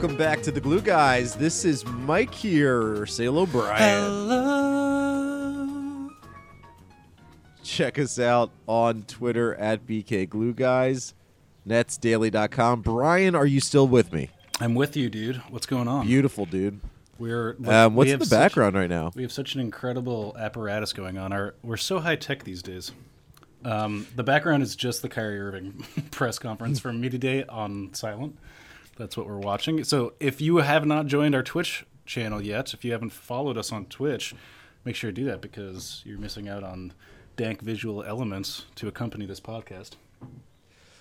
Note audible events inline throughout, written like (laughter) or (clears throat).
Welcome back to the Glue Guys. This is Mike here. Say hello, Brian. Hello. Check us out on Twitter at BK Glue Guys, netsdaily.com. Brian, are you still with me? I'm with you, dude. What's going on? Beautiful, dude. We're Um, we what's have the such- background right now? we have such an incredible apparatus going on. Our we're so high tech these days. Um, the background is just the Kyrie Irving (laughs) press conference from Media Day on silent. That's what we're watching. So if you have not joined our Twitch channel yet, if you haven't followed us on Twitch, make sure to do that because you're missing out on dank visual elements to accompany this podcast.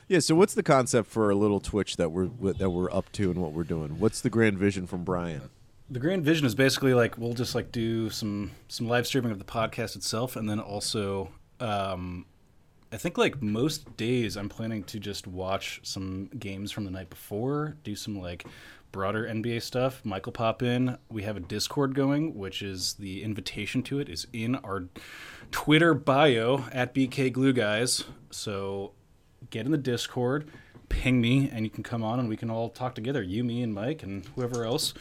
Yeah, so what's the concept for a little Twitch that we're that we're up to and what we're doing? What's the grand vision from Brian? The grand vision is basically like we'll just like do some some live streaming of the podcast itself, and then also, um, I think like most days I'm planning to just watch some games from the night before, do some like broader NBA stuff. Michael pop in. We have a Discord going, which is the invitation to it is in our Twitter bio at BK Glue Guys. So get in the Discord, ping me, and you can come on and we can all talk together. You, me, and Mike, and whoever else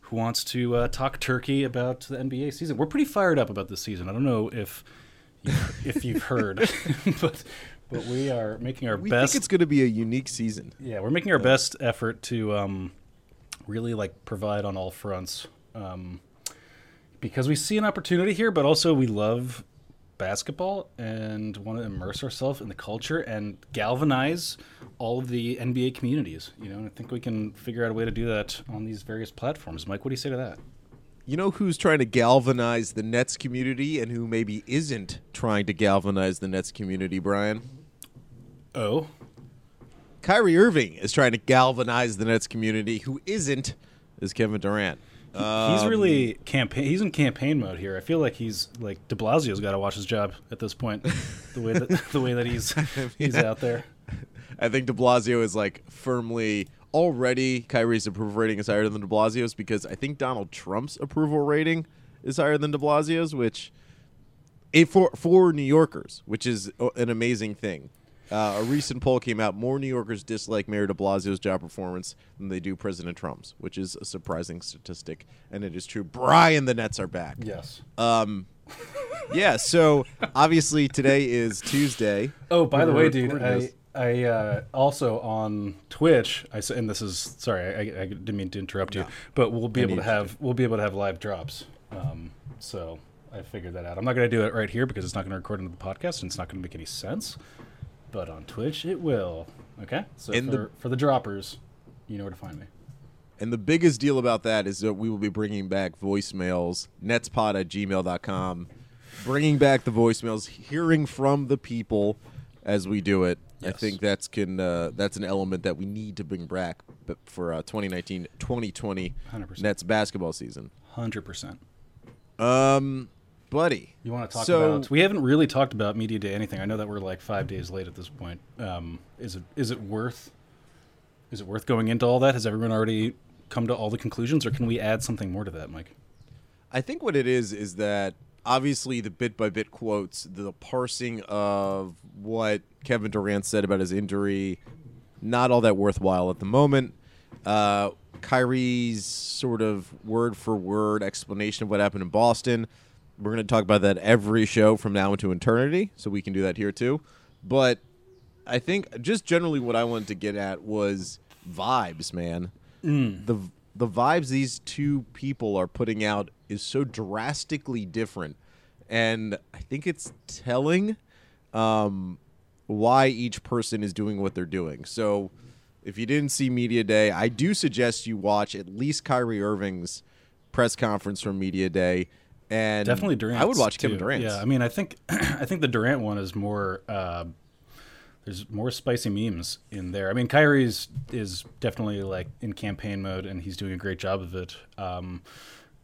who wants to uh, talk turkey about the NBA season. We're pretty fired up about this season. I don't know if if you've heard, (laughs) (laughs) but but we are making our We best. think it's going to be a unique season. yeah, we're making our best effort to um, really like provide on all fronts um, because we see an opportunity here, but also we love basketball and want to immerse ourselves in the culture and galvanize all of the NBA communities. You know, and I think we can figure out a way to do that on these various platforms. Mike, what do you say to that? You know who's trying to galvanize the Nets community and who maybe isn't trying to galvanize the Nets community, Brian? Oh, Kyrie Irving is trying to galvanize the Nets community. Who isn't is Kevin Durant. he's Um, really campaign. He's in campaign mode here. I feel like he's like De Blasio's got to watch his job at this point. (laughs) The way that the way that he's (laughs) he's out there. I think De Blasio is like firmly already Kyrie's approval rating is higher than De Blasio's because I think Donald Trump's approval rating is higher than De Blasio's, which a for for New Yorkers, which is uh, an amazing thing. Uh, a recent poll came out: more New Yorkers dislike Mayor De Blasio's job performance than they do President Trump's, which is a surprising statistic, and it is true. Brian, the Nets are back. Yes. Um, yeah. So obviously today is Tuesday. Oh, by the We're way, dude, I this. I uh, also on Twitch. I and this is sorry, I, I didn't mean to interrupt you, but we'll be I able to have we'll be able to have live drops. Um, so I figured that out. I'm not going to do it right here because it's not going to record into the podcast and it's not going to make any sense. But on Twitch, it will. Okay. So for the- the, for the droppers, you know where to find me. And the biggest deal about that is that we will be bringing back voicemails, netspod at gmail.com, bringing back the voicemails, hearing from the people as we do it. I think that's can uh, that's an element that we need to bring back but for uh, 2019 2020 100%. Nets basketball season. Hundred percent. Um, buddy, You want to talk So- about? We haven't really talked about media day anything. I know that we're like five days late at this point. Um, is it is it worth? Is it worth going into all that? Has everyone already come to all the conclusions, or can we add something more to that, Mike? I think what it is is that obviously the bit by bit quotes, the parsing of what Kevin Durant said about his injury, not all that worthwhile at the moment. Uh, Kyrie's sort of word for word explanation of what happened in Boston. We're going to talk about that every show from now into eternity, so we can do that here too. But I think just generally what I wanted to get at was vibes, man. The the vibes these two people are putting out is so drastically different, and I think it's telling um, why each person is doing what they're doing. So, if you didn't see Media Day, I do suggest you watch at least Kyrie Irving's press conference from Media Day. And Definitely Durant. I would watch Kevin too. Durant. Yeah, I mean, I think (clears throat) I think the Durant one is more. Uh, there's more spicy memes in there. I mean, Kyrie's is definitely like in campaign mode, and he's doing a great job of it. Um,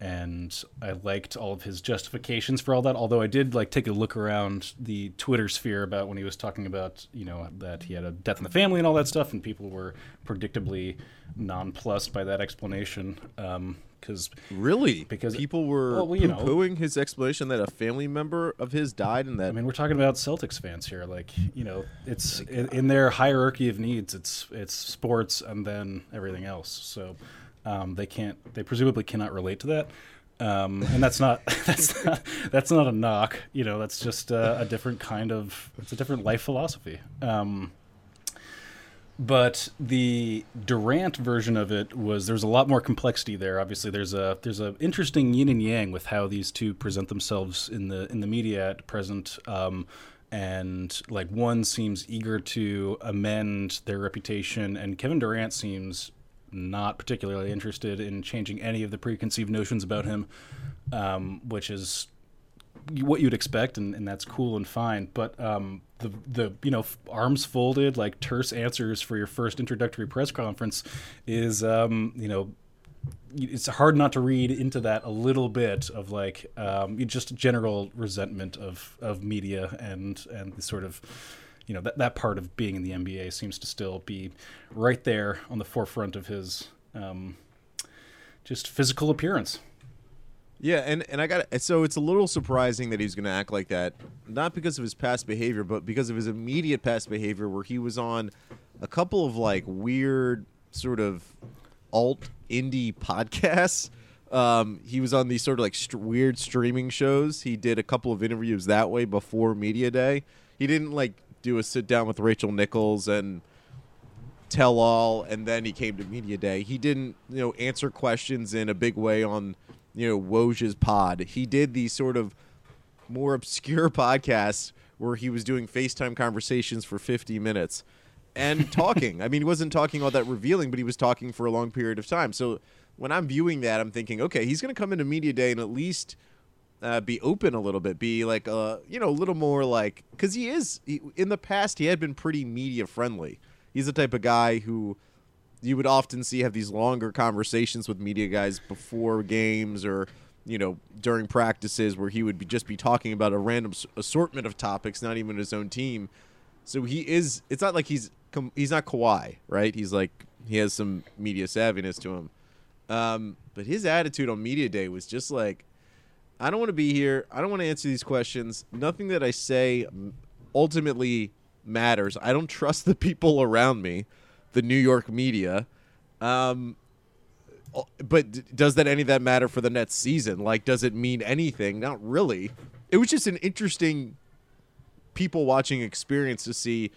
and I liked all of his justifications for all that. Although I did like take a look around the Twitter sphere about when he was talking about you know that he had a death in the family and all that stuff, and people were predictably nonplussed by that explanation. Um, because Really? Because- people were well, you know- poo-pooing his explanation that a family member of his died and that I mean, we're talking about Celtics fans here. Like, you know, it's in, in their hierarchy of needs. It's it's sports and then everything else. So um, they can't. They presumably cannot relate to that. Um, and that's not (laughs) that's not that's not a knock. You know, that's just a, a different kind of it's a different life philosophy. Um, but the Durant version of it was there's a lot more complexity there. Obviously, there's a there's an interesting yin and yang with how these two present themselves in the in the media at present. Um, and like one seems eager to amend their reputation, and Kevin Durant seems not particularly interested in changing any of the preconceived notions about him, um, which is what you'd expect, and, and that's cool and fine. But um, the the you know arms folded, like terse answers for your first introductory press conference is um, you know it's hard not to read into that a little bit of like um, just general resentment of of media and and the sort of you know that that part of being in the NBA seems to still be right there on the forefront of his um, just physical appearance. Yeah, and, and I got so it's a little surprising that he's going to act like that, not because of his past behavior, but because of his immediate past behavior, where he was on a couple of like weird sort of alt indie podcasts. Um, he was on these sort of like st- weird streaming shows. He did a couple of interviews that way before media day. He didn't like do a sit down with Rachel Nichols and tell all and then he came to media day. He didn't you know answer questions in a big way on you know woj's pod. He did these sort of more (laughs) obscure podcasts where he was doing facetime conversations for 50 minutes and (laughs) talking. I mean he wasn't talking all that revealing but he was talking for a long period of time. So when i'm viewing that i'm thinking okay he's going to come into media day and at least uh, be open a little bit, be like, uh, you know, a little more like, because he is he, in the past he had been pretty media friendly. He's the type of guy who you would often see have these longer conversations with media guys before games or you know during practices where he would be just be talking about a random assortment of topics, not even his own team. So he is. It's not like he's he's not Kawhi, right? He's like he has some media savviness to him. Um, but his attitude on media day was just like, I don't want to be here. I don't want to answer these questions. Nothing that I say ultimately matters. I don't trust the people around me, the New York media. Um, but does that any of that matter for the next season? Like, does it mean anything? Not really. It was just an interesting people watching experience to see,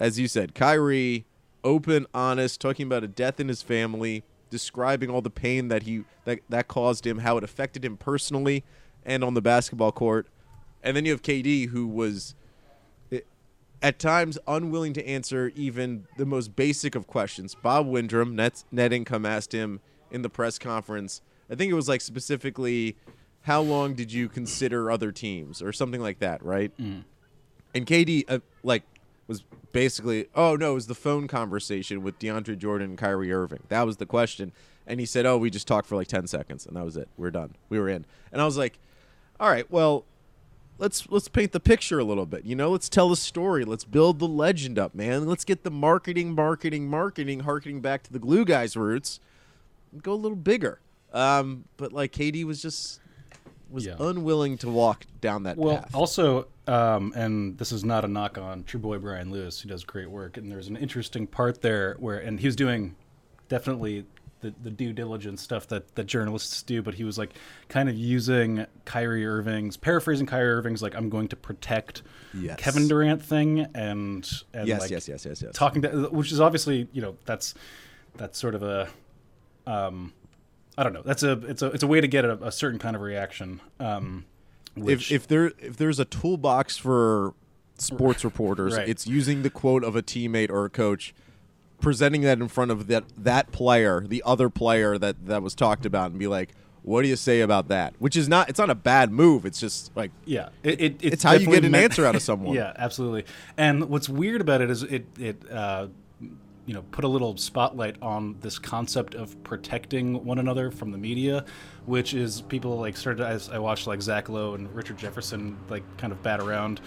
as you said, Kyrie open, honest, talking about a death in his family, describing all the pain that he that that caused him, how it affected him personally and on the basketball court. And then you have KD who was eh, at times unwilling to answer even the most basic of questions. Bob Windrem, net, net income, asked him in the press conference. I think it was like specifically, how long did you consider other teams or something like that, right? And KD, uh, like, was basically, oh no, it was the phone conversation with DeAndre Jordan and Kyrie Irving. That was the question. And he said, oh, we just talked for like 10 seconds and that was it. We're done. We were in. And I was like, all right, well, let's let's paint the picture a little bit. You know, let's tell the story. Let's build the legend up, man. Let's get the marketing, marketing, marketing, harkening back to the glue guys' roots. Go a little bigger. Um, but like KD was just was Yeah. unwilling to walk down that Well, path. also, um, and this is not a knock on True Boy Brian Lewis, who does great work. And there's an interesting part there where, and he was doing definitely the, the due diligence stuff that, that journalists do, but he was like kind of using Kyrie Irving's, paraphrasing Kyrie Irving's, like, I'm going to protect Yes. Kevin Durant thing. And, and yes, like, yes, yes, yes, yes. talking to, which is obviously, you know, that's, that's sort of a, um, I don't know. That's a, it's a, it's a way to get a, a certain kind of reaction. Um, which, if if there if there's a toolbox for sports (laughs) reporters, Right. it's using the quote of a teammate or a coach, presenting that in front of that that player, the other player that that was talked about, and be like, "What do you say about that?" Which is not it's not a bad move. It's just like Yeah, it, it, It's how you get an meant- answer out of (laughs) someone. yeah, absolutely. And what's weird about it is it it uh, you know put a little spotlight on this concept of protecting one another from the media, which is people like started as I watched like Zach Lowe and Richard Jefferson like kind of bat around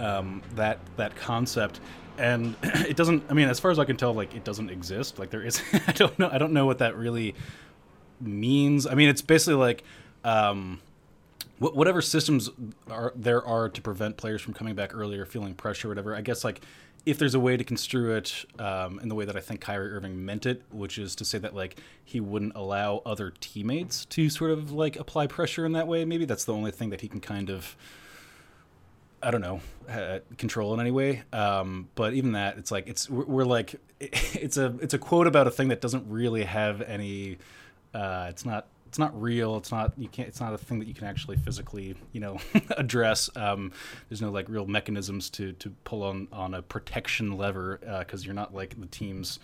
um, that that concept. And (clears throat) it doesn't. I mean, as far as I can tell, like it doesn't exist. Like there is. (laughs) I don't know. I don't know what that really means. I mean, it's basically like um, whatever systems are there are to prevent players from coming back earlier, feeling pressure, whatever. I guess like if there's a way to construe it um, in the way that I think Kyrie Irving meant it, which is to say that like he wouldn't allow other teammates to sort of like apply pressure in that way. Maybe that's the only thing that he can kind of. I don't know, uh, control in any way. Um, but even that, it's like it's we're, we're like (laughs) it's a it's a quote about a thing that doesn't really have any. Uh, it's not it's not real. It's not you can't. It's not a thing that you can actually physically you know (laughs) address. Um, there's no like real mechanisms to to pull on on a protection lever because uh, you're not like the team's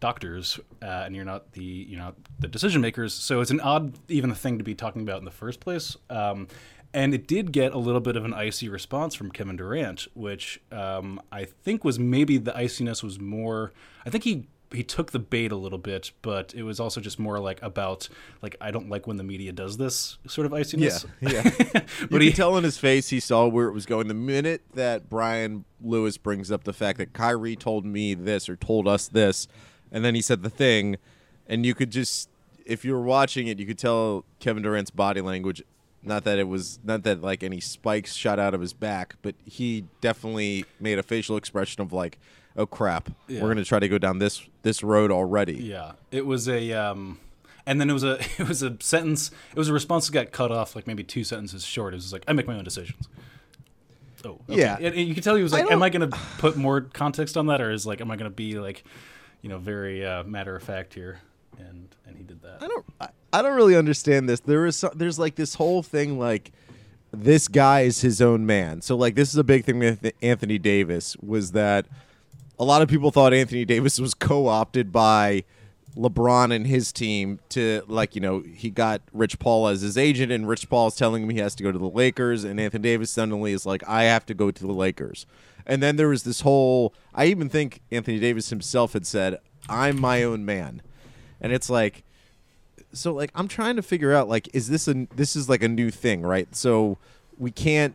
doctors uh, and you're not the you know the decision makers. So it's an odd even thing to be talking about in the first place. Um, and it did get a little bit of an icy response from Kevin Durant, which um, I think was maybe the iciness was more. I think he he took the bait a little bit, but it was also just more like about like I don't like when the media does this sort of iciness. Yeah, yeah. (laughs) but he tell in his face he saw where it was going. The minute that Brian Lewis brings up the fact that Kyrie told me this or told us this, and then he said the thing, and you could just if you were watching it, you could tell Kevin Durant's body language not that it was not that like any spikes shot out of his back, but he definitely made a facial expression of like, "Oh crap, Yeah. we're gonna try to go down this this road already." Yeah, it was a, um, and then it was a, (laughs) it was a sentence. It was a response that got cut off like maybe two sentences short. It was like I make my own decisions. Oh, okay. Yeah. And, and you can tell he was I like, "Am I going to put more context on that, or is like, am I going to be like, you know, very uh, matter of fact here?" And and he did that. I don't I, I don't really understand this. There is so, there's like this whole thing like this guy is his own man. So like this is a big thing with Anthony Davis was that a lot of people thought Anthony Davis was co-opted by LeBron and his team to like you know he got Rich Paul as his agent and Rich Paul is telling him he has to go to the Lakers and Anthony Davis suddenly is like I have to go to the Lakers. And then there was this whole I even think Anthony Davis himself had said I'm my own man. And it's like so like I'm trying to figure out like is this a this is like a new thing, right? So we can't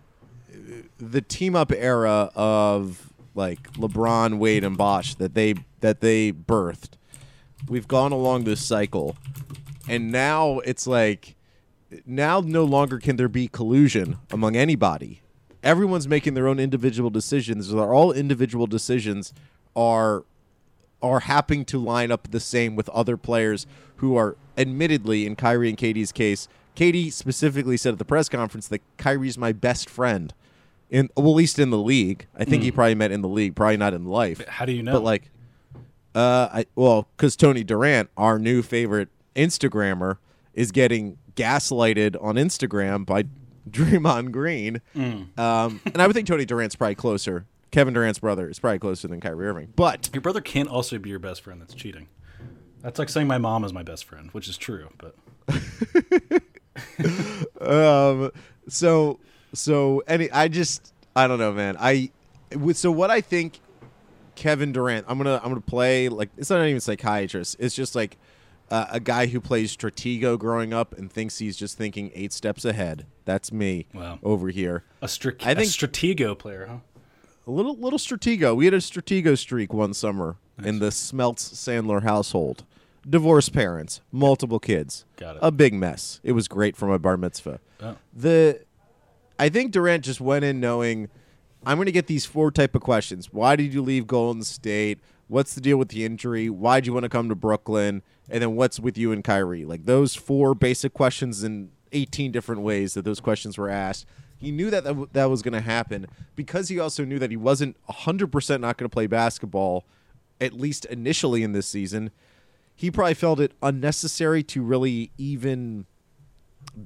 the team up era of like LeBron, Wade, and Bosh that they that they birthed. We've gone along this cycle, and now it's like now no longer can there be collusion among anybody. Everyone's making their own individual decisions. They're all individual decisions are are happening to line up the same with other players who are admittedly in Kyrie and KD's case. Katie specifically said at the press conference that Kyrie's my best friend. In well, at least in the league. I think he probably meant in the league, probably not in life. How do you know? But like uh I well, cuz Tony Durant, our new favorite Instagrammer, is getting gaslighted on Instagram by Draymond Green. Mm. Um, and I would think Tony Durant's probably closer. Kevin Durant's brother is probably closer than Kyrie Irving. But your brother can't also be your best friend. That's cheating. That's like saying my mom is my best friend, which is true. But (laughs) um so so any i just i don't know man. I with so what i think kevin durant i'm gonna i'm gonna play like it's not even psychiatrist. It's just like uh, a guy who plays stratego growing up and thinks he's just thinking eight steps ahead. That's me Wow. over here. A, strat- I think- stratego player, huh? a little little stratego. We had a stratego streak one summer in the smelts sandler household. Divorced parents multiple kids. Got it. a big mess. It was great for my bar mitzvah. Oh. the I think Durant just went in knowing I'm going to get these four type of questions. Why did you leave Golden State? What's the deal with the injury? Why'd you want to come to Brooklyn? And then what's with you and Kyrie? Like those four basic questions in 18 different ways that those questions were asked. He knew that that, w- that was going to happen because he also knew that he wasn't 100% not going to play basketball, at least initially in this season. He probably felt it unnecessary to really even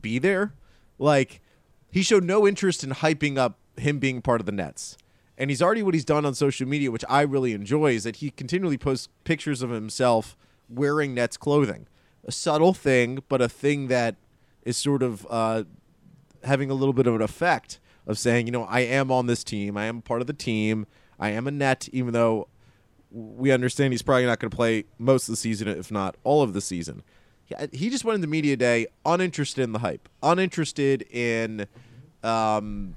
be there. Like he showed no interest in hyping up him being part of the Nets. And he's already what he's done on social media, which I really enjoy, is that he continually posts pictures of himself wearing Nets clothing. A subtle thing, but a thing that is sort of uh, having a little bit of an effect of saying, you know, I am on this team. I am part of the team. I am a net, even though we understand he's probably not going to play most of the season, if not all of the season. He- just went into media day uninterested in the hype, uninterested in um,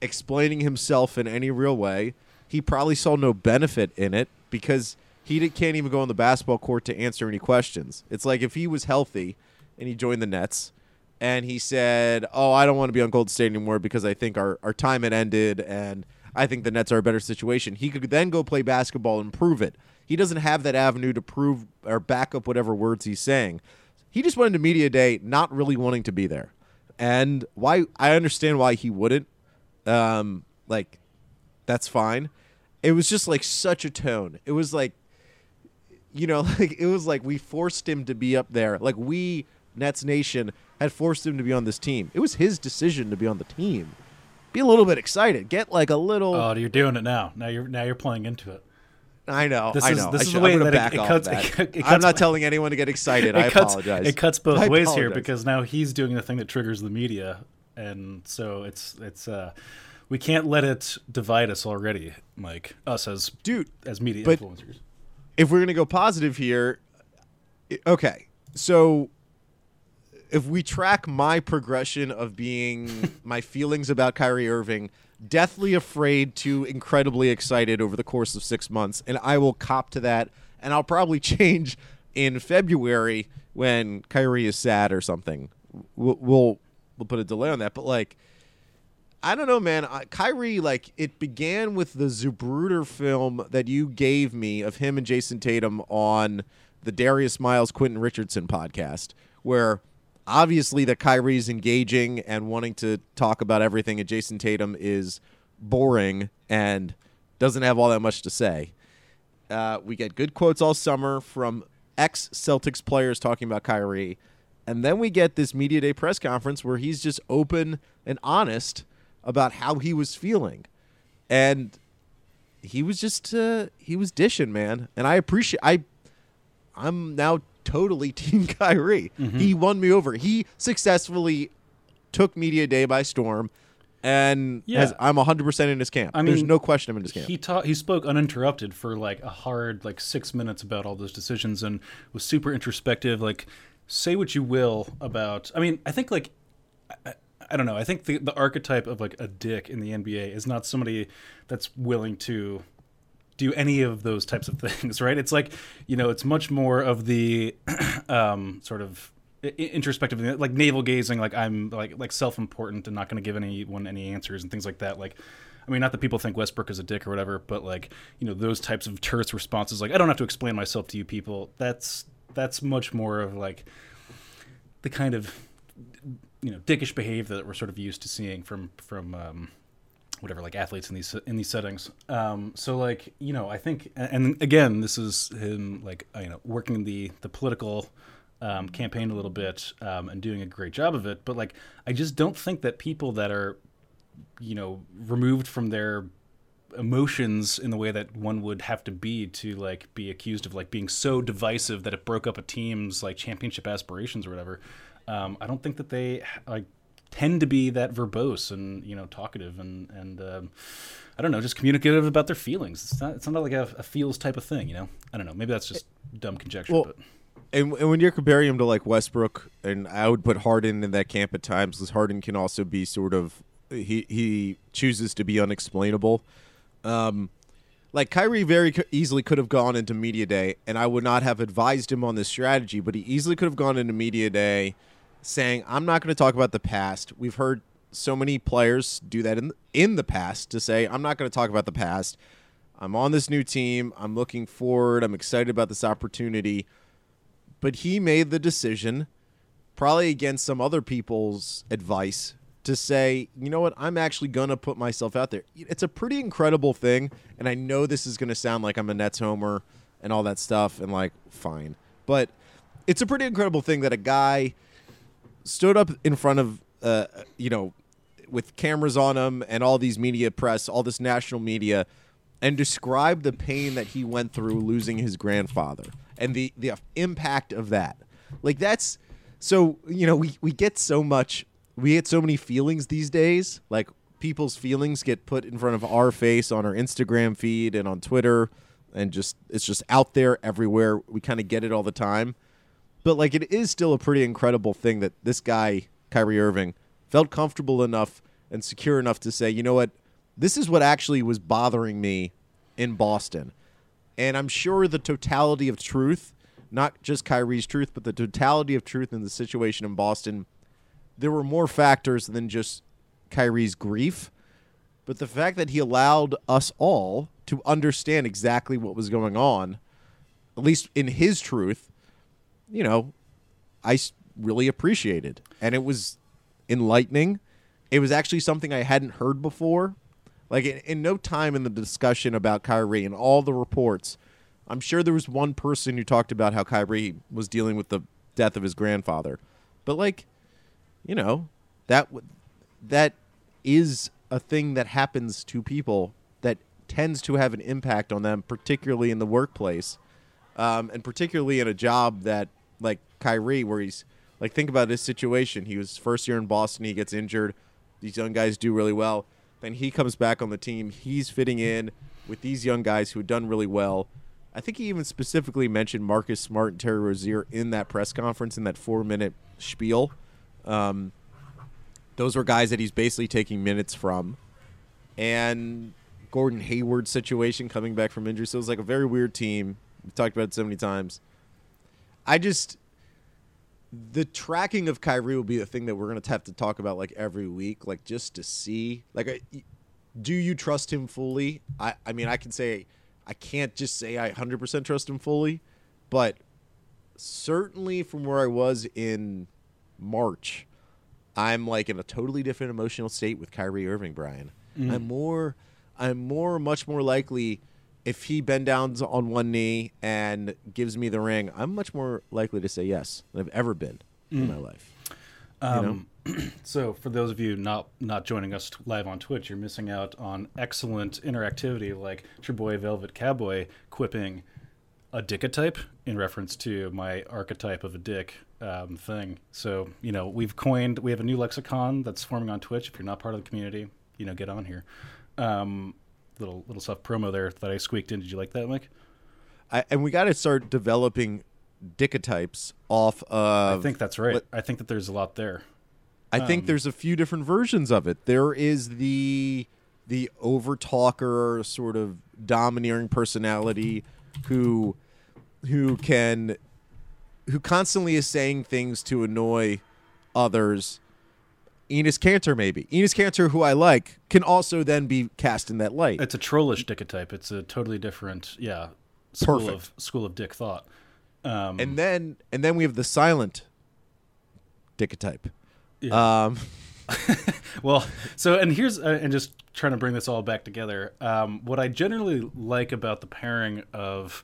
explaining himself in any real way. He probably saw no benefit in it because he di- can't even go on the basketball court to answer any questions. It's like if he was healthy and he joined the Nets and he said, "Oh, I don't want to be on Gold State anymore because I think our, our time had ended and I think the Nets are a better situation." He could then go play basketball and prove it. He doesn't have that avenue to prove or back up whatever words he's saying. He just went into media day not really wanting to be there. And why I understand why he wouldn't. Um like that's fine. It was just like such a tone. It was like you know, (laughs) like it was like we forced him to be up there. Like we Nets Nation had forced him to be on this team. It was his decision to be on the team. Be a little bit excited. Get like a little. Oh, you're doing it now. Now you're now you're playing into it. I know. this I is- know. this I is should- the way that it- back it cuts- that. (laughs) it- it I'm not telling anyone to get excited. (laughs) I it cuts, apologize. It cuts both I ways here because now he's doing the thing that triggers the media, and so it's it's uh, we can't let it divide us already, Mike. Us as dude, as media influencers. if we're gonna go positive here, okay. So if we track my progression of being (laughs) my feelings about Kyrie Irving, deathly afraid to incredibly excited over the course of six months, and I will cop to that, and I'll probably (laughs) change in February when Kyrie is sad or something. We'll we'll, we'll put a delay on that, but like. I don't know, man. I, Kyrie, like, it began with the Zapruder film that you gave me of him and Jayson Tatum on the Darius Miles Quentin Richardson podcast, where obviously that Kyrie's engaging and wanting to talk about everything, and Jayson Tatum is boring and doesn't have all that much to say. Uh, we get good quotes all summer from ex Celtics players talking about Kyrie. And then we get this media day press conference where he's just open and honest about how he was feeling. And he was just uh, he was dishing, man. And I appreciate I I'm now totally (laughs) team Kyrie. Mm-hmm. He won me over. He successfully took media day by storm and Yeah. has, I'm 100% in his camp. I mean, There's no question I'm in his camp. He taught. He spoke uninterrupted for like a hard like six minutes about all those decisions and was super introspective. Like, say what you will about. I mean, I think like. I, I don't know. I think the, the archetype of like a dick in the NBA is not somebody that's willing to do any of those types of (laughs) things, right? It's like, you know, it's much more of the (clears throat) um, sort of introspective, like navel gazing, like I'm like like self important and not going to give anyone any answers and things like that. Like, I mean, not that people think Westbrook is a dick or whatever, but like, you know, those types of terse responses, like I don't have to explain myself to you people. That's that's much more of like the kind of you know dickish behavior that we're sort of used to seeing from from um, whatever like athletes in these in these settings. Um, so like you know I think and again this is him like uh, you know working the the political um, campaign a little bit um, and doing a great job of it. But like I just don't think that people that are you know removed from their emotions in the way that one would have to be to like be accused of like being so divisive that it broke up a team's like championship aspirations or whatever. Um, I don't think that they like tend to be that verbose and you know talkative and and um, I don't know just communicative about their feelings. It's not it's not like a, a feels type of thing, you know. I don't know. Maybe that's just dumb conjecture, Well, but and, and when you're comparing him to like Westbrook, and I would put Harden in that camp at times, because Harden can also be sort of he he chooses to be unexplainable. Um, like Kyrie very easily could have gone into media day, and I would not have advised him on this strategy, but he easily could have gone into media day saying, "I'm not going to talk about the past." We've heard so many players do that in in the past to say, "I'm not going to talk about the past." I'm on this new team. I'm looking forward. I'm excited about this opportunity. But he made the decision, probably against some other people's advice, to say, you know what, I'm actually going to put myself out there. It's a pretty incredible thing. And I know this is going to sound like I'm a Nets homer and all that stuff. And like, fine. But it's a pretty incredible thing that a guy stood up in front of, uh, you know, with cameras on him and all these media press, all this national media, and described the pain that he went through losing his grandfather and the the impact of that. Like that's so you know we we get so much we get so many feelings these days. Like people's feelings get put in front of our face on our Instagram feed and on Twitter and just it's just out there everywhere. We kind of get it all the time. But like it is still a pretty incredible thing that this guy, Kyrie Irving, felt comfortable enough and secure enough to say, "You know what? This is what actually was bothering me in Boston." And I'm sure the totality of truth, not just Kyrie's truth, but the totality of truth in the situation in Boston, there were more factors than just Kyrie's grief but the fact that he allowed us all to understand exactly what was going on, at least in his truth, you know, I really appreciated. And it was enlightening. It was actually something I hadn't heard before. Like, in, in no time in the discussion about Kyrie and all the reports, I'm sure there was one person who talked about how Kyrie was dealing with the death of his grandfather. But, like, you know, that w- that is a thing that happens to people that tends to have an impact on them, particularly in the workplace, um, and particularly in a job that like Kyrie, where he's like, think about this situation. He was first year in Boston. He gets injured. These young guys do really well. Then he comes back on the team. He's fitting in with these young guys who had done really well. I think he even specifically mentioned Marcus Smart and Terry Rozier in that press conference in that four minute spiel. Um, those were guys that he's basically taking minutes from. And Gordon Hayward situation coming back from injury. So it was like a very weird team. We've talked about it so many times. I just the tracking of Kyrie will be the thing that we're gonna have to talk about like every week, like just to see like do you trust him fully? I I mean I can say I can't just say I 100% trust him fully, but certainly from where I was in March, I'm like in a totally different emotional state with Kyrie Irving, Brian. Mm-hmm. I'm more I'm more much more likely if he bend down on one knee and gives me the ring, I'm much more likely to say yes than I've ever been in my life. Um, (clears throat) so, for those of you not not joining us live on Twitch, you're missing out on excellent interactivity like your boy Velvet Cowboy quipping a dickotype in reference to my archetype of a dick um, thing. So, you know, we've coined, we have a new lexicon that's forming on Twitch. If you're not part of the community, you know, get on here. Um, little little self promo there that I squeaked in. Did you like that, Mike? I, and we got to start developing dickotypes off of I think that's right. let- I think that there's a lot there. I think Um, there's a few different versions of it. There is the the over talker, sort of domineering personality who who can who constantly is saying things to annoy others. Enes Kanter, maybe Enes Kanter, who I like, can also then be cast in that light. It's a trollish dickotype. It's a totally different, yeah, school Perfect. of school of dick thought. Um, and then and then we have the silent dickotype. Yeah. Um, (laughs) well, so and here's uh, and just trying to bring this all back together. Um, what I generally like about the pairing of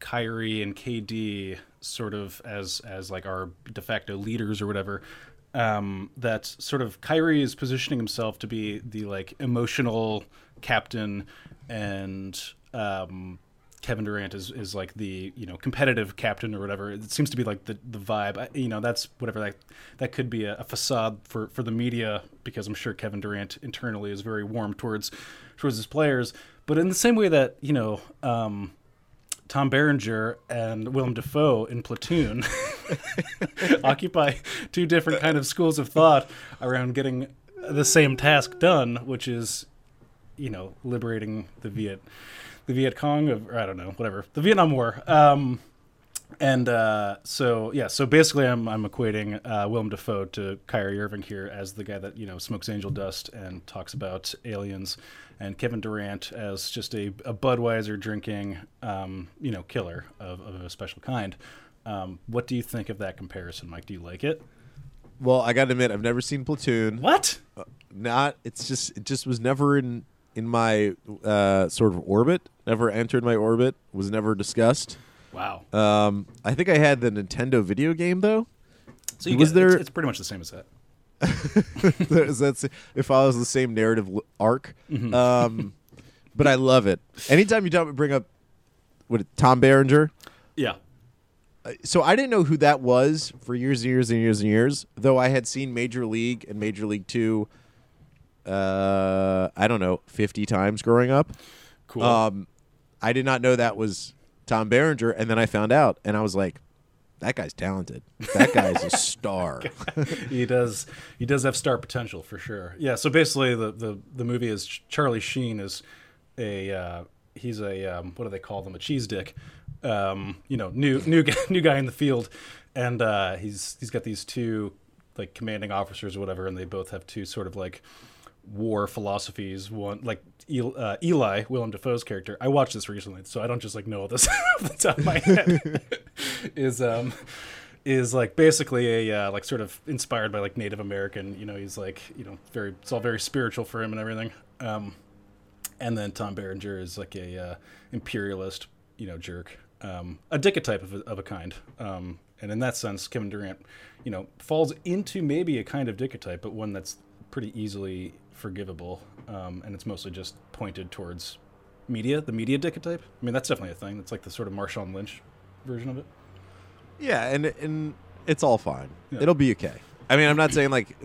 Kyrie and KD, sort of as as like our de facto leaders or whatever. Um, that sort of Kyrie is positioning himself to be the like emotional captain, and um, Kevin Durant is, is like the you know competitive captain or whatever. It seems to be like the, the vibe. I, you know, that's whatever that that could be a, a facade for, for the media because I'm sure Kevin Durant internally is very warm towards towards his players. But in the same way that you know um, Tom Berenger and Willem Dafoe in Platoon (laughs) occupy two different kind of schools of thought around getting the same task done, which is you know liberating the Viet the Viet Cong of I don't know whatever the Vietnam War. Um, and uh, so yeah, so basically I'm I'm equating uh, Willem Dafoe to Kyrie Irving here as the guy that you know smokes angel dust and talks about aliens, and Kevin Durant as just a, a Budweiser drinking um, you know killer of, of a special kind. Um, what do you think of that comparison, Mike? Do you like it? well, I got to admit, I've never seen Platoon. What? not it's just it just was never in in my uh sort of orbit never entered my orbit was never discussed Wow. um i think i had the nintendo video game though So you was get, it's- there- It's, pretty much the same as that. That's it follows the same narrative arc um but i love it anytime you talk, bring up what tom berenger Yeah. so I didn't know who that was for years and years and years and years, though I had seen Major League and Major League Two. Uh, I don't know, fifty times growing up. Cool. Um, I did not know that was Tom Berenger, and then I found out, and I was like, that guy's talented. That guy's a (laughs) star. (laughs) he does he does have star potential for sure. Yeah. So basically, the the, the movie is Charlie Sheen is a uh, he's a um, what do they call them a cheese dick, um, you know new new guy, (laughs) new guy in the field, and uh, he's he's got these two like commanding officers or whatever, and they both have two sort of like war philosophies. One like Eli, uh, Eli Willem Dafoe's character. I watched this recently, so I don't just like know all this (laughs) off the top of my head. (laughs) is um is like basically a uh, like sort of inspired by like Native American. You know, he's like you know very it's all very spiritual for him and everything. Um, and then Tom Berenger is like a uh, imperialist, you know, jerk, um, a dickatype of a, of a kind. Um, and in that sense, Kevin Durant, you know, falls into maybe a kind of dickatype, but one that's pretty easily forgivable. Um, and it's mostly just pointed towards media, the media dickatype. I mean, that's definitely a thing. It's like the sort of Marshawn Lynch version of it. Yeah, and and it's all fine. Yeah. It'll be okay. I mean, I'm not saying like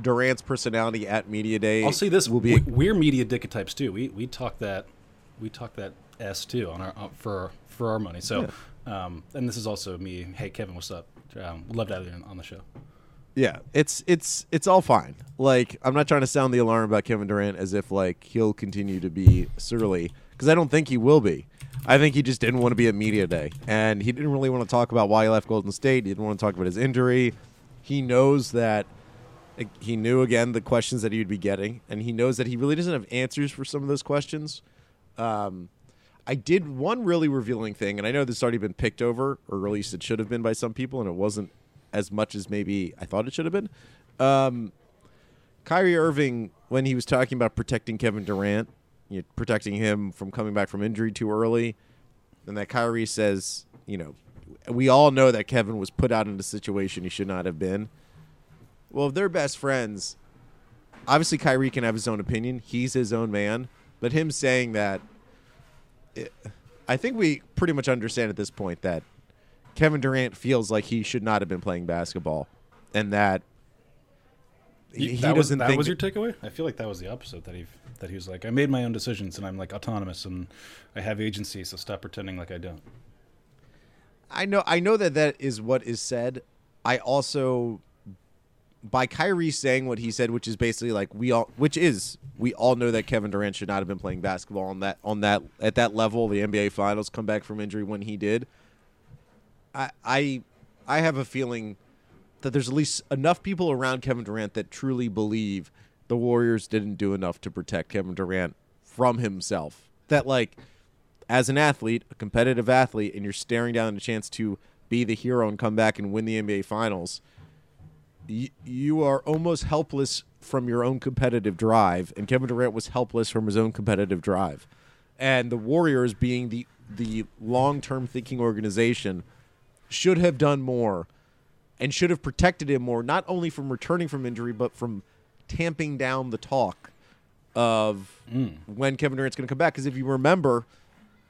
Durant's personality at media day. I'll see this. Will be we're media dickatypes too. We we talk that we talk that s too on our uh, for for our money. So, yeah. um, and this is also me. Hey, Kevin, what's up? Um, love to have you on the show. Yeah, it's it's it's all fine. Like I'm not trying to sound the alarm about Kevin Durant as if like he'll continue to be surly because I don't think he will be. I think he just didn't want to be at media day, and he didn't really want to talk about why he left Golden State. He didn't want to talk about his injury. He knows that he knew again the questions that he would be getting, and he knows that he really doesn't have answers for some of those questions. Um, I did one really revealing thing, and I know this has already been picked over, or at least it should have been by some people, and it wasn't as much as maybe I thought it should have been. Um, Kyrie Irving, when he was talking about protecting Kevin Durant, you know, protecting him from coming back from injury too early, and that Kyrie says, you know, we all know that Kevin was put out in a situation he should not have been. Well, if they're best friends, obviously Kyrie can have his own opinion. He's his own man. But him saying that, it, I think we pretty much understand at this point that Kevin Durant feels like he should not have been playing basketball, and that he, he that was, that was your takeaway. I feel like that was the opposite. That he that he was like, I made my own decisions and I'm like autonomous and I have agency. So stop pretending like I don't. I know. I know that that is what is said. I also, by Kyrie saying what he said, which is basically like we all, which is we all know that Kevin Durant should not have been playing basketball on that on that at that level. The NBA Finals come back from injury when he did. I I have a feeling that there's at least enough people around Kevin Durant that truly believe the Warriors didn't do enough to protect Kevin Durant from himself. That like as an athlete, a competitive athlete, and you're staring down a chance to be the hero and come back and win the NBA Finals, y- you are almost helpless from your own competitive drive, and Kevin Durant was helpless from his own competitive drive. And the Warriors, being the the long term thinking organization, should have done more and should have protected him more, not only from returning from injury, but from tamping down the talk of mm. when Kevin Durant's going to come back. Because if you remember,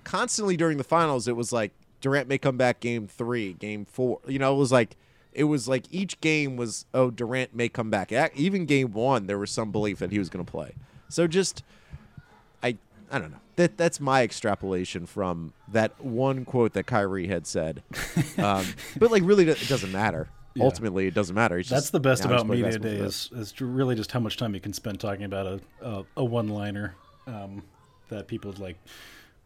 constantly during the finals, it was like Durant may come back game three, game four. You know, it was like it was like each game was oh Durant may come back. Even game one, there was some belief that he was going to play. So just I I don't know. That that's my extrapolation from that one quote that Kyrie had said. (laughs) Um, but like really, it doesn't matter. Yeah. Ultimately, it doesn't matter. It's That's just, the best about media day is, is really just how much time you can spend talking about a a, a one liner um, that people like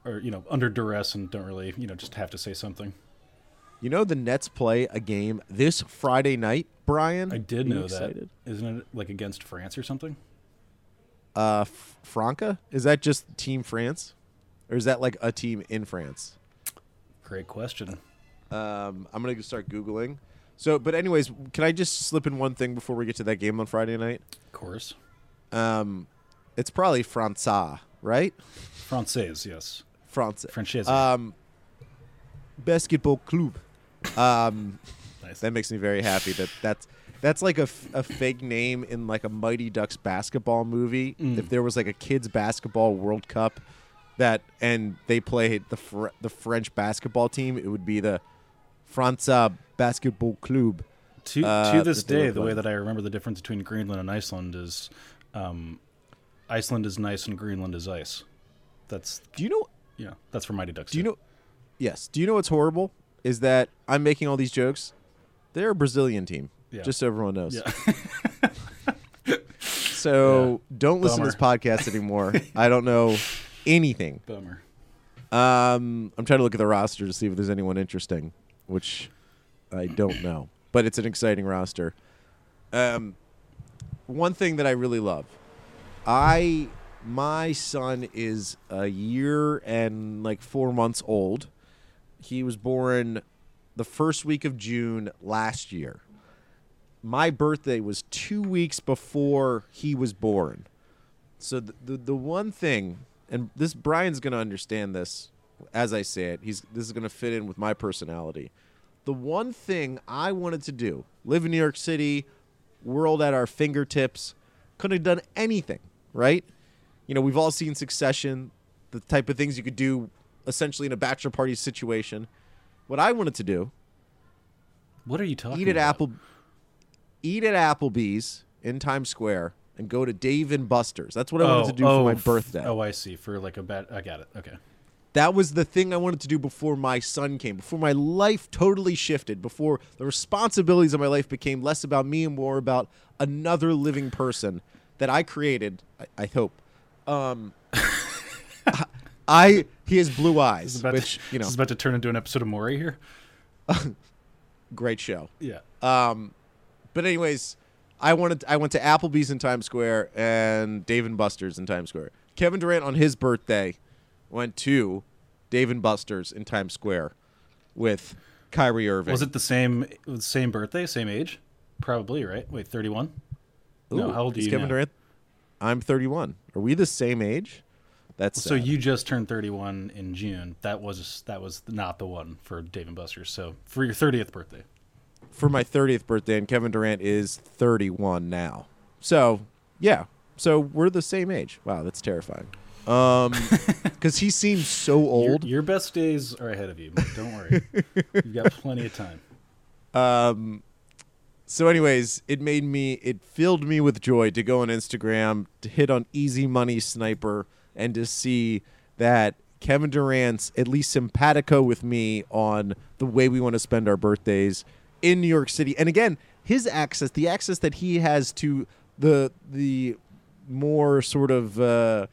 are you know under duress and don't really you know just have to say something. You know the Nets play a game this Friday night, Brian. I did know excited? that. Isn't it like against France or something? Uh, Franca is that just Team France, or is that like a team in France? Great question. Um, I'm gonna start googling. So, but anyways, can I just slip in one thing before we get to that game on Friday night? Of course. Um, it's probably Franca, right? Française, yes. France. Franchise. Um, basketball club. Um, nice. That makes me very happy. That that's that's like a, a fake name in like a Mighty Ducks basketball movie. Mm. If there was like a kids basketball World Cup that and they played the Fr- the French basketball team, it would be the Franca Basketball Club. To uh, to this day, the way that I remember the difference between Greenland and Iceland is, um, Iceland is nice and Greenland is ice. That's do you know? Yeah, that's for Mighty Ducks. Do you know? Yes. Do you know what's horrible? Is that I'm making all these jokes. They're a Brazilian team. Yeah. Just so everyone knows. Yeah. (laughs) So don't listen to this podcast anymore. I don't know anything. Bummer. Um, I'm trying to look at the roster to see if there's anyone interesting, which I don't know. But it's an exciting roster. Um, one thing that I really love, I my son is a year and like four months old. He was born the first week of June last year. My birthday was two weeks before he was born. So the, the the one thing, and this Brian's gonna understand this as I say it. He's this is gonna fit in with my personality. The one thing I wanted to do, live in New York City, world at our fingertips, couldn't have done anything, right? You know, we've all seen Succession, the type of things you could do essentially in a bachelor party situation. What I wanted to do, What are you talking eat at about? Apple eat at Applebee's in Times Square and go to Dave and Buster's. That's what I wanted to do for my f- birthday. Oh, I see. For like a bet. I got it. Okay. That was the thing I wanted to do before my son came, before my life totally shifted, before the responsibilities of my life became less about me and more about another living person that I created. I, I hope. Um, (laughs) I he has blue eyes, which to, you know, This is about to turn into an episode of Maury here. (laughs) great show. Yeah. Um, but anyways, I wanted I went to Applebee's in Times Square and Dave and Buster's in Times Square. Kevin Durant on his birthday went to Dave and Buster's in Times Square with Kyrie Irving. Was it the same the same birthday, same age? Probably, right? Wait, 31? no, how old are is you Kevin now? Durant? I'm 31. Are we the same age? That's So sad. you just turned 31 in June. That was that was not the one for Dave and Buster's. So for your 30th birthday. For my 30th birthday, and Kevin Durant is 31 now. So yeah, so we're the same age. Wow, that's terrifying. Um, (laughs) because he seems so Your, old. your best days are ahead of you. Don't worry. (laughs) You've got plenty of time. Um, so, anyways, it made me, it filled me with joy to go on Instagram, to hit on Easy Money Sniper, and to see that Kevin Durant's at least simpatico with me on the way we want to spend our birthdays in New York City. And again, his access, the access that he has to the the more sort of uh,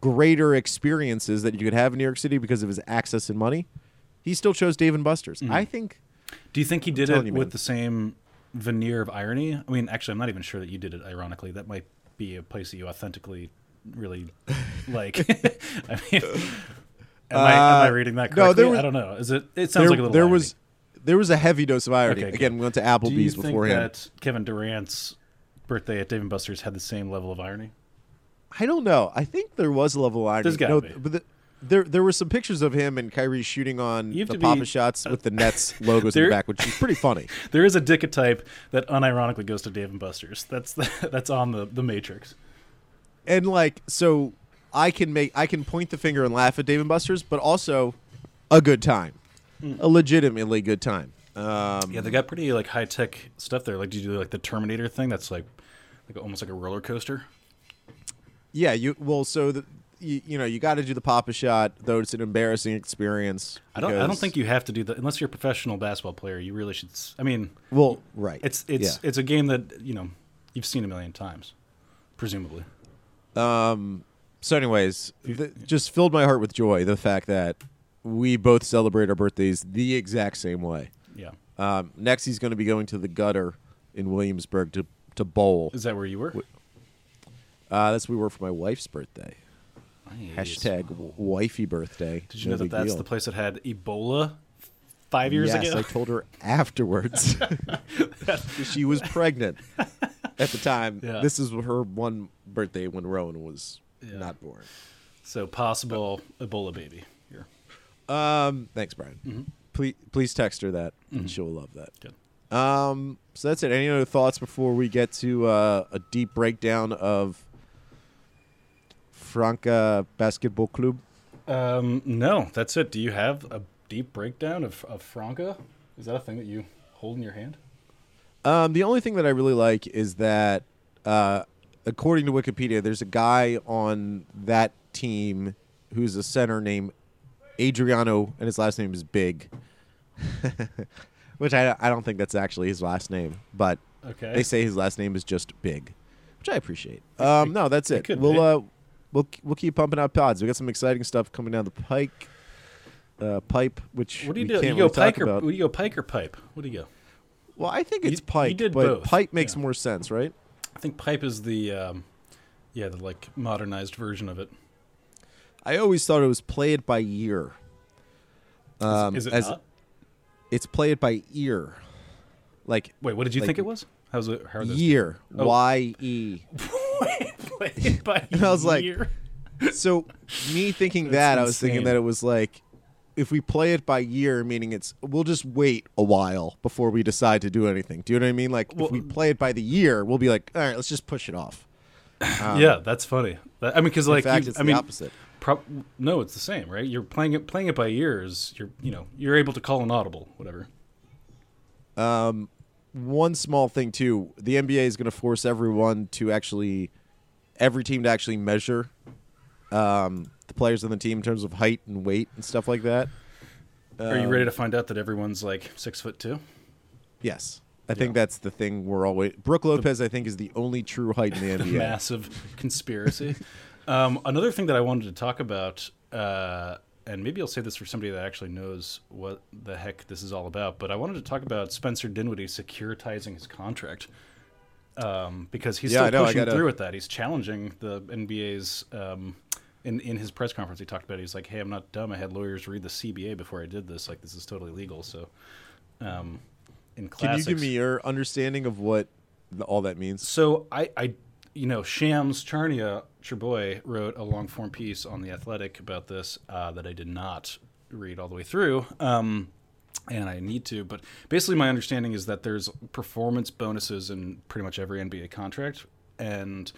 greater experiences that you could have in New York City because of his access and money, he still chose Dave and Buster's. I think. Do you think he did it you, with the same veneer of irony? I mean, actually, I'm not even sure that you did it ironically. That might be a place that you authentically really (laughs) like. (laughs) I mean, am, I, am I Uh, reading that no, correctly? there was- I don't know. Is it? It sounds there, like a little. there irony. was there was a heavy dose of irony. Okay. Again, we went to Applebees beforehand. Do you beforehand. that Kevin Durant's birthday at Dave and Buster's had the same level of irony? I don't know. I think there was a level of irony. There's gotta no, be. but the, there there were some pictures of him and Kyrie shooting on the Papa be- shots with the Nets (laughs) logos in the back, which is pretty funny. (laughs) There is a dickotype that unironically goes to Dave and Buster's. That's (laughs) that's on the the Matrix. And like, so I can make I can point the finger and laugh at Dave and Buster's, but also a good time, a legitimately good time. Um, Yeah, they got pretty like high tech stuff there. Like, do you do like the Terminator thing? That's like like almost like a roller coaster. Yeah, you well, so the, you, you know you got to do the Papa shot, though it's an embarrassing experience. I don't. I don't think you have to do that unless you're a professional basketball player. You really should. I mean, Well, right. it's it's Yeah. it's a game that you know you've seen a million times, presumably. Um. So, anyways, th- just filled my heart with joy the fact that we both celebrate our birthdays the exact same way. Yeah. Um, next, he's going to be going to the gutter in Williamsburg to to bowl. Is that where you were? Uh, that's where we were for my wife's birthday. Nice. Hashtag wifey birthday. Did you No know that that's deal. the place that had Ebola five years yes, ago? Yes, I told her (laughs) afterwards. (laughs) (laughs) she was pregnant at the time. Yeah. This is her one birthday when Rowan was Yeah. not born. so possible Ebola baby. Um, thanks, Brian. Mm-hmm. Please, please text her that, and she'll love that. Good. Um, so that's it. Any other thoughts before we get to uh, a deep breakdown of Franca Basketball Club? Um, no, that's it. Do you have a deep breakdown of, of Franca? Is that a thing that you hold in your hand? Um, the only thing that I really like is that, uh, according to Wikipedia, there's a guy on that team who's a center named Adriano, and his last name is Big, (laughs) which I I don't think that's actually his last name, but Okay. they say his last name is just Big, which I appreciate. Um, no, that's it. could We'll uh, we'll we'll keep pumping out pods. We got some exciting stuff coming down the pike. Uh, pipe, which what do you do? You go really pike or about. what do you go pike or pipe? What do you go? Well, I think You- it's you pike, did but both, pipe makes yeah. more sense, right? I think pipe is the um, yeah the like modernized version of it. I always thought it was play it by ear. Um, is it as not? it's play it by ear, like Wait, what did you like- think it was? How's it? How year, Oh. (laughs) Y E. Played by (laughs) And I was like- year. So me thinking that, I was thinking that it was like, if we play it by year, meaning it's we'll just wait a while before we decide to do anything. Do you know what I mean? Like Well- if we play it by the year, we'll be like, all right, let's just push it off. Um, yeah, that's funny. That, I mean, because like fact, you- it's I the mean, opposite. Prob- no, it's the same, right? You're playing it playing it by ears. You're you know you're able to call an audible, whatever. Um, One small thing too, the NBA is going to force everyone to actually, every team to actually measure um, the players on the team in terms of height and weight and stuff like that. Are you Um, ready to find out that everyone's like six foot two? Yes. I think that's the thing we're always. Brook Lopez, I think, is the only true height in the (laughs) NBA. Massive conspiracy. (laughs) um, another thing that I wanted to talk about, uh, and maybe I'll say this for somebody that actually knows what the heck this is all about, but I wanted to talk about Spencer Dinwiddie securitizing his contract. Um, because he's Yeah, still pushing gotta- through with that. He's challenging the NBA's. Um, in, in his press conference, he talked about it. He's like, "Hey, I'm not dumb. I had lawyers read the CBA before I did this. Like, this is totally legal." So, um, in Can you give me your understanding of what the, all that means? so I, I, you know, Shams Charania, your boy, wrote a long form piece on the Athletic about this uh, that I did not read all the way through, um, and I need to. But basically, my understanding is that there's performance bonuses in pretty much every NBA contract, and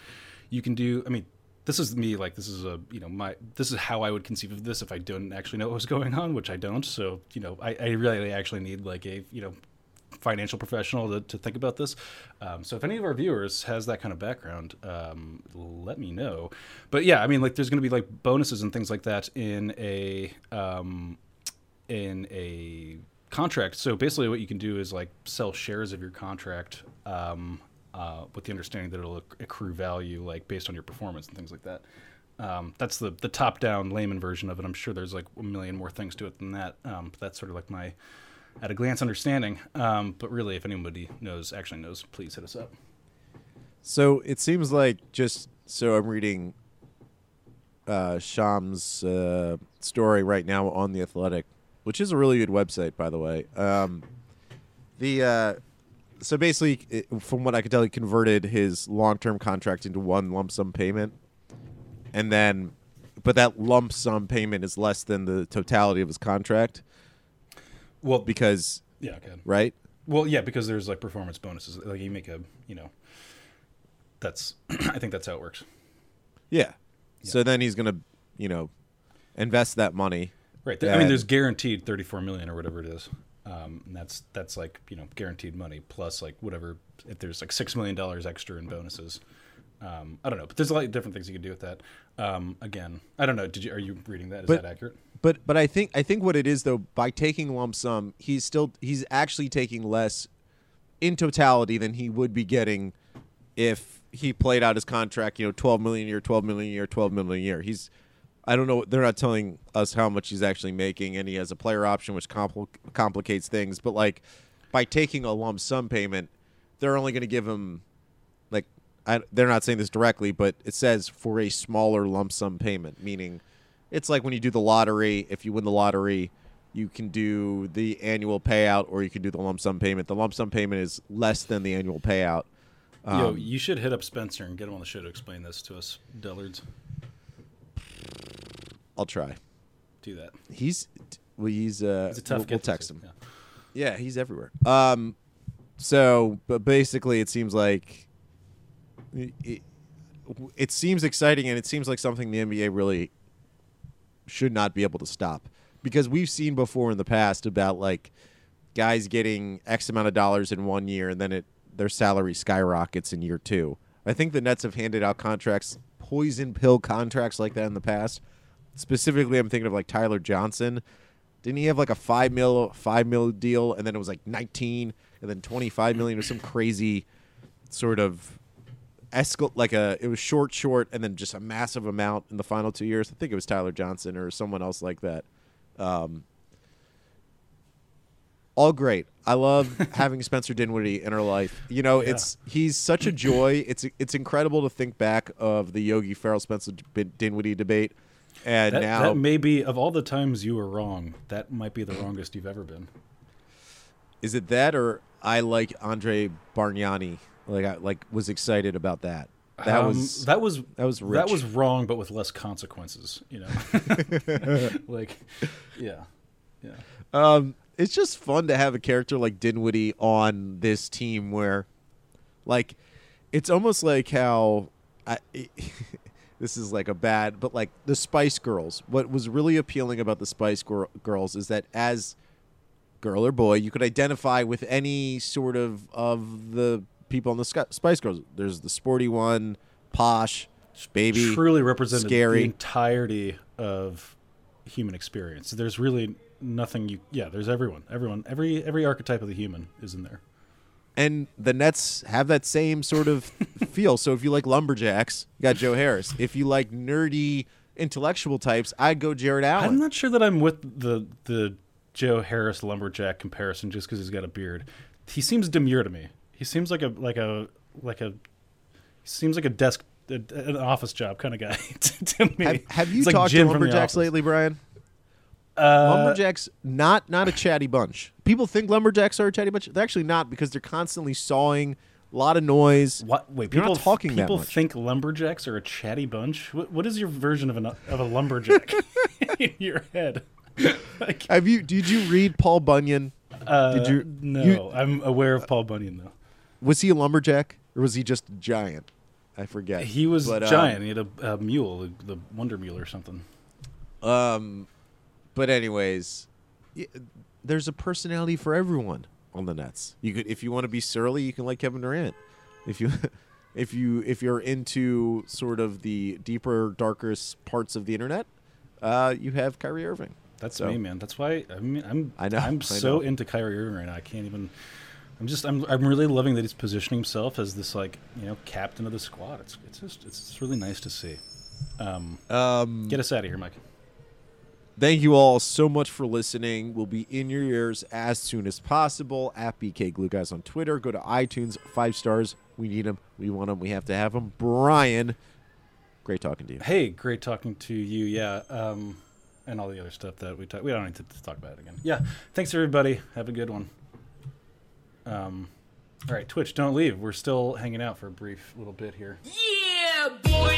you can do. I mean. This is me, like this is a you know my this is how I would conceive of this if I didn't actually know what was going on, which I don't. So you know I, I really actually need like a you know financial professional to, to think about this. Um, so if any of our viewers has that kind of background, um, let me know. But yeah, I mean, like there's going to be like bonuses and things like that in a um, in a contract. So basically, what you can do is like sell shares of your contract. Um, uh, with the understanding that it'll accrue value, like based on your performance and things like that. Um, that's the the top down layman version of it. I'm sure there's like a million more things to it than that. Um, but that's sort of like my at a glance understanding. Um, but really, if anybody knows, actually knows, please hit us up. So it seems like just so I'm reading uh, Sham's uh, story right now on the Athletic, which is a really good website, by the way. Um, the uh, so basically, it, from what I could tell, he converted his long-term contract into one lump sum payment, and then, but that lump sum payment is less than the totality of his contract Well, because yeah, okay. right. Well, yeah, because there's like performance bonuses. Like you make a, you know, that's (clears throat) I think that's how it works. Yeah. So then he's gonna, you know, invest that money. Right. I mean, there's guaranteed 34 million or whatever it is. Um, and that's that's like you know guaranteed money plus like whatever if there's like six million dollars extra in bonuses. Um, I don't know, but there's a lot of different things you can do with that. Um, again, I don't know. Did you are you reading that? Is But- that accurate? But but I think I think what it is though by taking lump sum, he's still he's actually taking less in totality than he would be getting if he played out his contract, you know, 12 million a year, 12 million a year, 12 million a year. He's I don't know, they're not telling us how much he's actually making and he has a player option which compl- complicates things, but like by taking a lump sum payment, they're only going to give him like I, they're not saying this directly, but it says for a smaller lump sum payment, meaning it's like when you do the lottery. If you win the lottery, you can do the annual payout, or you can do the lump sum payment. The lump sum payment is less than the annual payout. Yo, Um, you should hit up Spencer and get him on the show to explain this to us, dullards. I'll try. Do that. He's well, he's uh, He's a tough we'll, we'll text him. Yeah. Yeah, he's everywhere. Um, so, but basically, it seems like it, it seems exciting, and it seems like something the NBA really should not be able to stop because we've seen before in the past about like guys getting X amount of dollars in one year, and then it their salary skyrockets in year two. I think the Nets have handed out contracts, poison pill contracts like that in the past, specifically, I'm thinking of like Tyler Johnson. Didn't he have like a five mil five mil deal, and then it was like 19, and then 25 million or some crazy sort of escal like a it was short short and then just a massive amount in the final two years. I think it was Tyler Johnson or someone else like that. Um, all great. I love (laughs) having Spencer Dinwiddie in our life. You know, Yeah. it's he's such a joy. It's it's incredible to think back of the Yogi Ferrell Spencer Dinwiddie debate, and That, now that may be of all the times you were wrong. That might be the wrongest you've ever been. is it that or I like Andre Bargnani. Like I like was excited about that. That Um, was that was that was that was wrong, but with less consequences. You know, (laughs) (laughs) like yeah, yeah. Um, it's just fun to have a character like Dinwiddie on this team where, like, it's almost like how I, (laughs) this is like a bad, but like the Spice Girls. What was really appealing about the Spice Gir- Girls is that as girl or boy, you could identify with any sort of of the people on the Spice Girls. There's the sporty one, posh, baby, truly represented scary. the entirety of human experience. There's really nothing you. Yeah, there's everyone. Everyone. Every every archetype of the human is in there. and the Nets have that same sort of feel. So if you like lumberjacks, you got Joe Harris. If you like nerdy intellectual types, I'd go Jarrett Allen. I'm not sure that I'm with the the Joe Harris lumberjack comparison just because he's got a beard. He seems demure to me. He seems like a like a like a. Seems like a desk. A, an office job kind of guy (laughs) to, to me. have, have you talked to lumberjacks lately, Brian? Uh, lumberjacks not not a chatty bunch. People think lumberjacks are a chatty bunch. They're actually not because they're constantly sawing, a lot of noise. What? Wait, You're people not talking that People think lumberjacks are a chatty bunch. What, what is your version of an of a lumberjack (laughs) in your head? (laughs) like, Have you? Did you read Paul Bunyan? uh, Did you- No, you- I'm aware of Paul Bunyan though. Was he a lumberjack or was he just a giant? I forget. He was But, um, giant. he had a, a mule, the, Wonder Mule or something. Um, but anyways, there's a personality for everyone on the Nets. You could, if you want to be surly, you can like Kevin Durant. If you, (laughs) if you, if you're into sort of the deeper, darkest parts of the internet, uh, you have Kyrie Irving. That's So- me, man. That's why I mean I'm I know, I'm I so know. into Kyrie Irving right now. I can't even. I'm just I'm I'm really loving that he's positioning himself as this like you know captain of the squad. It's it's just it's just really nice to see. Um, Um, get us out of here, Mike. Thank you all so much for listening. We'll be in your ears as soon as possible. At BK Glue Guys on Twitter. Go to iTunes. Five stars. We need them. We want them. We have to have them. Brian, great talking to you. Hey, great talking to you. Yeah, um, and all the other stuff that we talk. We don't need to, to talk about it again. Yeah, thanks everybody. Have a good one. Um, all right, Twitch, don't leave. We're still hanging out for a brief little bit here. Yeah, boy.